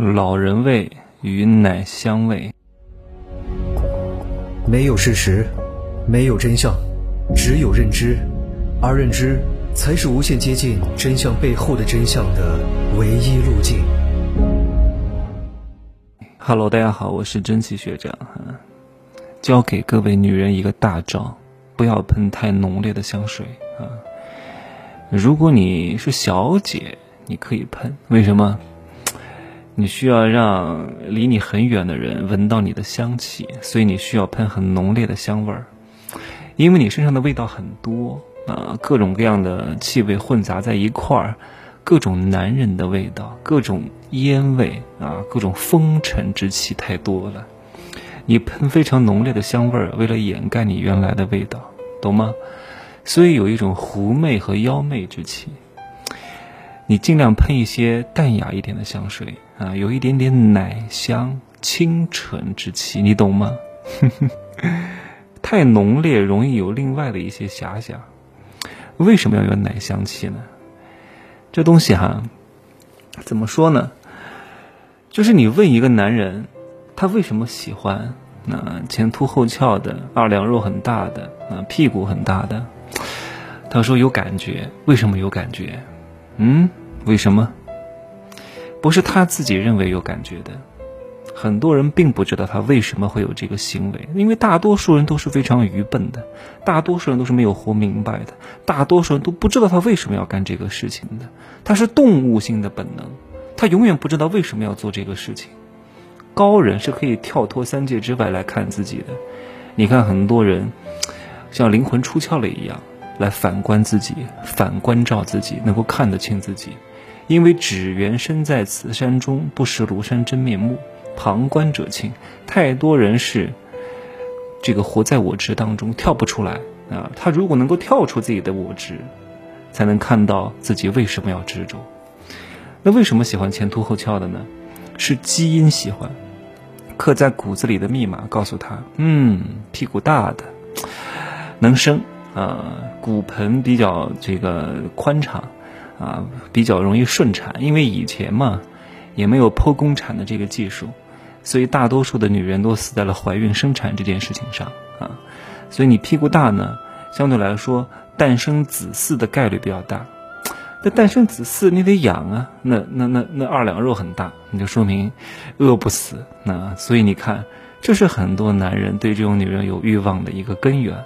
老人味与奶香味。没有事实，没有真相，只有认知，而认知才是无限接近真相背后的真相的唯一路径。Hello，大家好，我是真气学长哈，教给各位女人一个大招，不要喷太浓烈的香水啊。如果你是小姐，你可以喷，为什么？你需要让离你很远的人闻到你的香气，所以你需要喷很浓烈的香味儿，因为你身上的味道很多啊，各种各样的气味混杂在一块儿，各种男人的味道，各种烟味啊，各种风尘之气太多了。你喷非常浓烈的香味儿，为了掩盖你原来的味道，懂吗？所以有一种狐媚和妖媚之气。你尽量喷一些淡雅一点的香水啊，有一点点奶香、清纯之气，你懂吗？太浓烈容易有另外的一些遐想。为什么要有奶香气呢？这东西哈，怎么说呢？就是你问一个男人，他为什么喜欢那前凸后翘的、二两肉很大的、啊屁股很大的？他说有感觉。为什么有感觉？嗯？为什么？不是他自己认为有感觉的，很多人并不知道他为什么会有这个行为，因为大多数人都是非常愚笨的，大多数人都是没有活明白的，大多数人都不知道他为什么要干这个事情的。他是动物性的本能，他永远不知道为什么要做这个事情。高人是可以跳脱三界之外来看自己的。你看很多人像灵魂出窍了一样，来反观自己，反观照自己，能够看得清自己。因为只缘身在此山中，不识庐山真面目。旁观者清，太多人是这个活在我执当中，跳不出来啊！他如果能够跳出自己的我执，才能看到自己为什么要执着。那为什么喜欢前凸后翘的呢？是基因喜欢，刻在骨子里的密码告诉他：嗯，屁股大的能生啊，骨盆比较这个宽敞。啊，比较容易顺产，因为以前嘛，也没有剖宫产的这个技术，所以大多数的女人都死在了怀孕生产这件事情上啊。所以你屁股大呢，相对来说诞生子嗣的概率比较大。那诞生子嗣你得养啊，那那那那二两肉很大，你就说明饿不死。那所以你看，这是很多男人对这种女人有欲望的一个根源。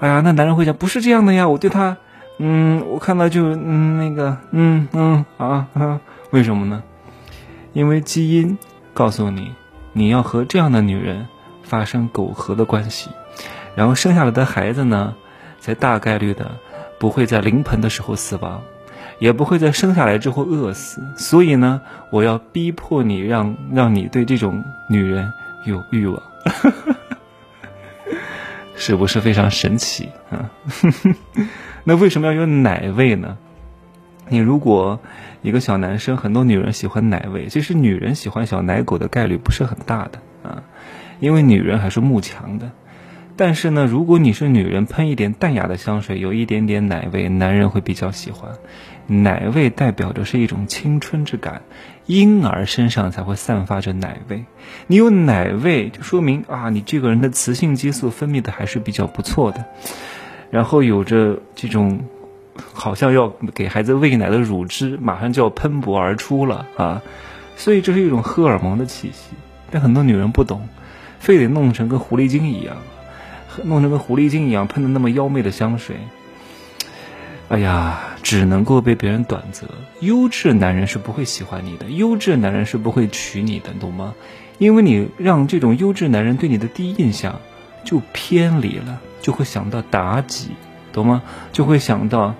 哎呀，那男人会讲不是这样的呀，我对她。嗯，我看到就嗯那个嗯嗯啊啊，为什么呢？因为基因告诉你，你要和这样的女人发生苟合的关系，然后生下来的孩子呢，才大概率的不会在临盆的时候死亡，也不会在生下来之后饿死。所以呢，我要逼迫你，让让你对这种女人有欲望，是不是非常神奇啊？那为什么要有奶味呢？你如果一个小男生，很多女人喜欢奶味，其实女人喜欢小奶狗的概率不是很大的啊，因为女人还是慕强的。但是呢，如果你是女人，喷一点淡雅的香水，有一点点奶味，男人会比较喜欢。奶味代表着是一种青春之感，婴儿身上才会散发着奶味。你有奶味，就说明啊，你这个人的雌性激素分泌的还是比较不错的。然后有着这种，好像要给孩子喂奶的乳汁，马上就要喷薄而出了啊！所以这是一种荷尔蒙的气息。但很多女人不懂，非得弄成跟狐狸精一样，弄成跟狐狸精一样喷的那么妖媚的香水。哎呀，只能够被别人短择。优质男人是不会喜欢你的，优质男人是不会娶你的，懂吗？因为你让这种优质男人对你的第一印象就偏离了。就会想到妲己，懂吗？就会想到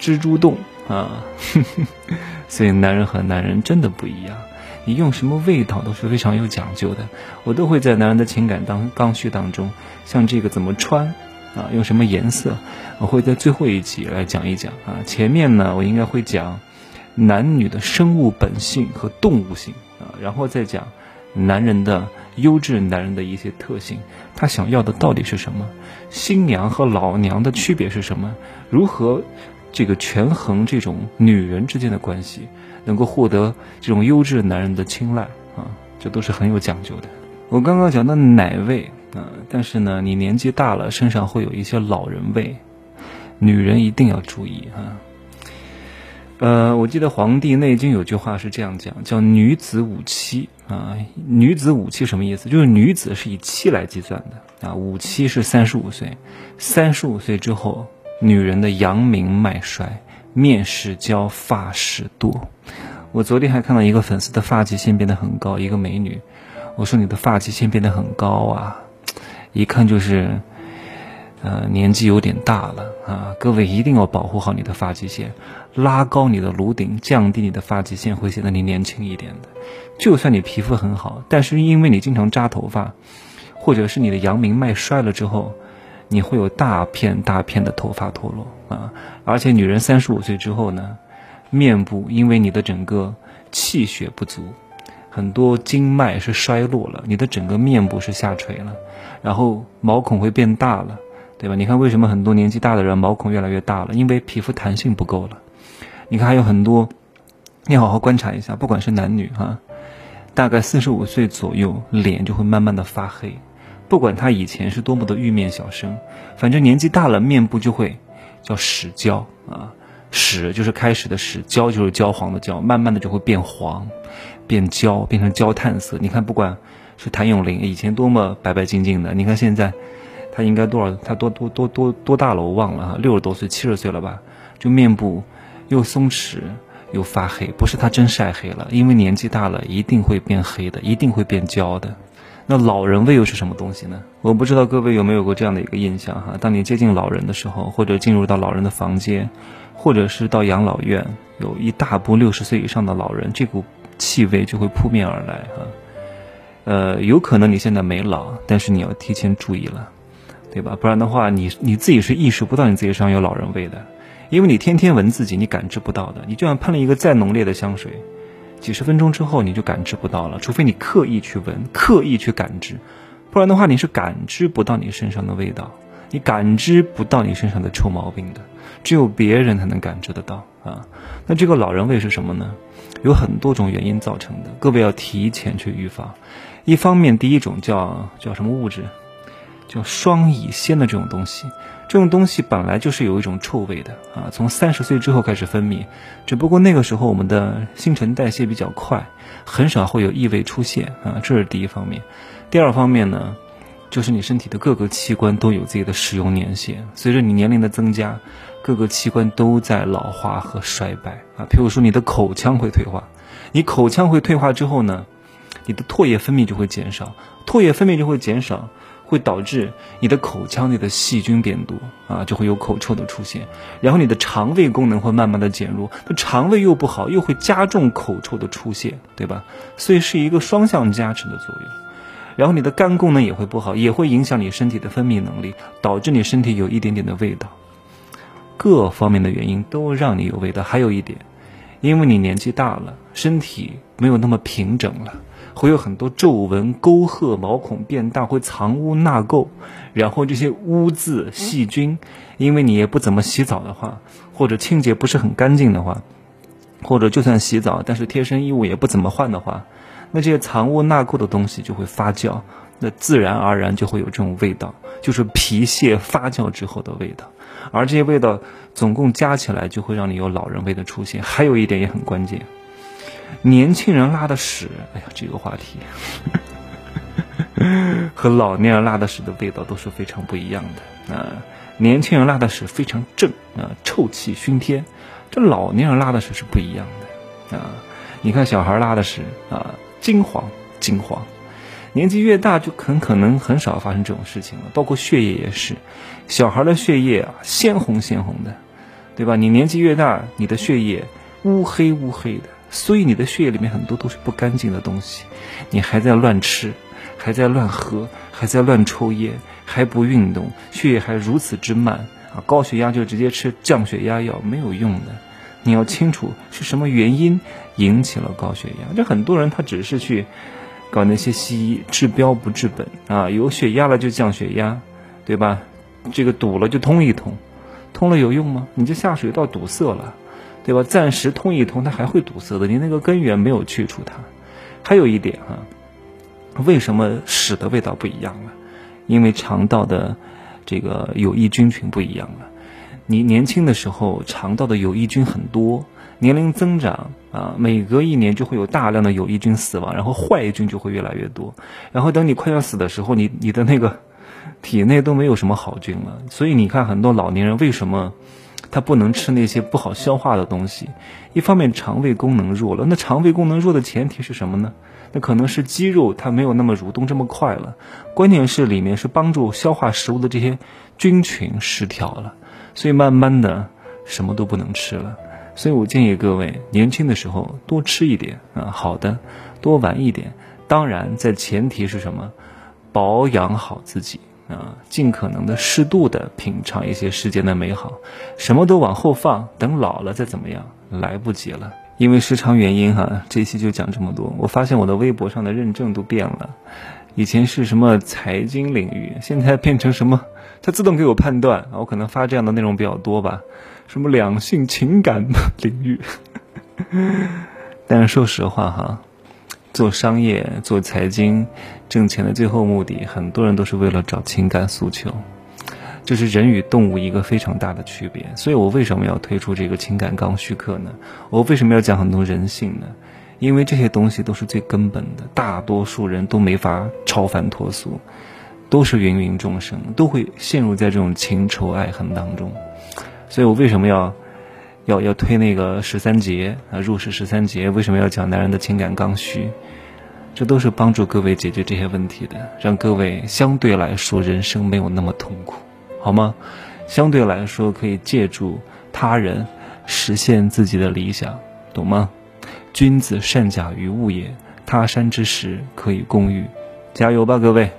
蜘蛛洞啊，所以男人和男人真的不一样。你用什么味道都是非常有讲究的。我都会在男人的情感当刚需当中，像这个怎么穿啊，用什么颜色，我会在最后一集来讲一讲啊。前面呢，我应该会讲男女的生物本性和动物性啊，然后再讲男人的。优质男人的一些特性，他想要的到底是什么？新娘和老娘的区别是什么？如何这个权衡这种女人之间的关系？能够获得这种优质男人的青睐啊，这都是很有讲究的。我刚刚讲的奶味啊，但是呢，你年纪大了，身上会有一些老人味，女人一定要注意啊。呃，我记得《黄帝内经》有句话是这样讲，叫“女子五七”啊，“女子五七”什么意思？就是女子是以七来计算的啊，五七是三十五岁，三十五岁之后，女人的阳明脉衰，面始焦，发始堕。我昨天还看到一个粉丝的发际线变得很高，一个美女，我说你的发际线变得很高啊，一看就是。呃，年纪有点大了啊，各位一定要保护好你的发际线，拉高你的颅顶，降低你的发际线，会显得你年轻一点的。就算你皮肤很好，但是因为你经常扎头发，或者是你的阳明脉衰了之后，你会有大片大片的头发脱落啊。而且女人三十五岁之后呢，面部因为你的整个气血不足，很多经脉是衰落了，你的整个面部是下垂了，然后毛孔会变大了。对吧？你看，为什么很多年纪大的人毛孔越来越大了？因为皮肤弹性不够了。你看，还有很多，你好好观察一下，不管是男女哈，大概四十五岁左右，脸就会慢慢的发黑。不管他以前是多么的玉面小生，反正年纪大了，面部就会叫始焦啊，始就是开始的始，焦就是焦黄的焦，慢慢的就会变黄，变焦，变成焦炭色。你看，不管是谭咏麟以前多么白白净净的，你看现在。他应该多少？他多多多多多大了？我忘了哈，六十多岁，七十岁了吧？就面部又松弛又发黑，不是他真晒黑了，因为年纪大了一定会变黑的，一定会变焦的。那老人味又是什么东西呢？我不知道各位有没有过这样的一个印象哈？当你接近老人的时候，或者进入到老人的房间，或者是到养老院，有一大波六十岁以上的老人，这股气味就会扑面而来哈。呃，有可能你现在没老，但是你要提前注意了。对吧？不然的话，你你自己是意识不到你自己身上有老人味的，因为你天天闻自己，你感知不到的。你就算喷了一个再浓烈的香水，几十分钟之后你就感知不到了，除非你刻意去闻，刻意去感知，不然的话你是感知不到你身上的味道，你感知不到你身上的臭毛病的，只有别人才能感知得到啊。那这个老人味是什么呢？有很多种原因造成的，各位要提前去预防。一方面，第一种叫叫什么物质？叫双乙酰的这种东西，这种东西本来就是有一种臭味的啊，从三十岁之后开始分泌，只不过那个时候我们的新陈代谢比较快，很少会有异味出现啊，这是第一方面。第二方面呢，就是你身体的各个器官都有自己的使用年限，随着你年龄的增加，各个器官都在老化和衰败啊。譬如说你的口腔会退化，你口腔会退化之后呢，你的唾液分泌就会减少，唾液分泌就会减少。会导致你的口腔内的细菌变多啊，就会有口臭的出现，然后你的肠胃功能会慢慢的减弱，那肠胃又不好，又会加重口臭的出现，对吧？所以是一个双向加持的作用。然后你的肝功能也会不好，也会影响你身体的分泌能力，导致你身体有一点点的味道。各方面的原因都让你有味道。还有一点，因为你年纪大了，身体没有那么平整了。会有很多皱纹、沟壑，毛孔变大，会藏污纳垢，然后这些污渍、细菌，因为你也不怎么洗澡的话，或者清洁不是很干净的话，或者就算洗澡，但是贴身衣物也不怎么换的话，那这些藏污纳垢的东西就会发酵，那自然而然就会有这种味道，就是皮屑发酵之后的味道，而这些味道总共加起来就会让你有老人味的出现。还有一点也很关键。年轻人拉的屎，哎呀，这个话题 和老年人拉的屎的味道都是非常不一样的啊。年轻人拉的屎非常正啊，臭气熏天；这老年人拉的屎是不一样的啊。你看小孩拉的屎啊，金黄金黄，年纪越大就很可能很少发生这种事情了。包括血液也是，小孩的血液啊，鲜红鲜红的，对吧？你年纪越大，你的血液乌黑乌黑的。所以你的血液里面很多都是不干净的东西，你还在乱吃，还在乱喝，还在乱抽烟，还不运动，血液还如此之慢啊！高血压就直接吃降血压药没有用的，你要清楚是什么原因引起了高血压。这很多人他只是去搞那些西医治标不治本啊，有血压了就降血压，对吧？这个堵了就通一通，通了有用吗？你这下水道堵塞了。对吧？暂时通一通，它还会堵塞的。你那个根源没有去除它。还有一点哈，为什么屎的味道不一样了？因为肠道的这个有益菌群不一样了。你年轻的时候肠道的有益菌很多，年龄增长啊，每隔一年就会有大量的有益菌死亡，然后坏菌就会越来越多。然后等你快要死的时候，你你的那个体内都没有什么好菌了。所以你看很多老年人为什么？他不能吃那些不好消化的东西，一方面肠胃功能弱了，那肠胃功能弱的前提是什么呢？那可能是肌肉它没有那么蠕动这么快了，关键是里面是帮助消化食物的这些菌群失调了，所以慢慢的什么都不能吃了。所以我建议各位年轻的时候多吃一点啊，好的，多玩一点，当然在前提是什么，保养好自己。啊，尽可能的适度的品尝一些世间的美好，什么都往后放，等老了再怎么样，来不及了。因为时长原因哈，这期就讲这么多。我发现我的微博上的认证都变了，以前是什么财经领域，现在变成什么，它自动给我判断啊，我可能发这样的内容比较多吧，什么两性情感领域。但是说实话哈。做商业、做财经，挣钱的最后目的，很多人都是为了找情感诉求，这是人与动物一个非常大的区别。所以我为什么要推出这个情感刚需课呢？我为什么要讲很多人性呢？因为这些东西都是最根本的，大多数人都没法超凡脱俗，都是芸芸众生，都会陷入在这种情仇爱恨当中。所以我为什么要？要要推那个十三节啊，入世十三节，为什么要讲男人的情感刚需？这都是帮助各位解决这些问题的，让各位相对来说人生没有那么痛苦，好吗？相对来说可以借助他人实现自己的理想，懂吗？君子善假于物也，他山之石可以攻玉，加油吧，各位！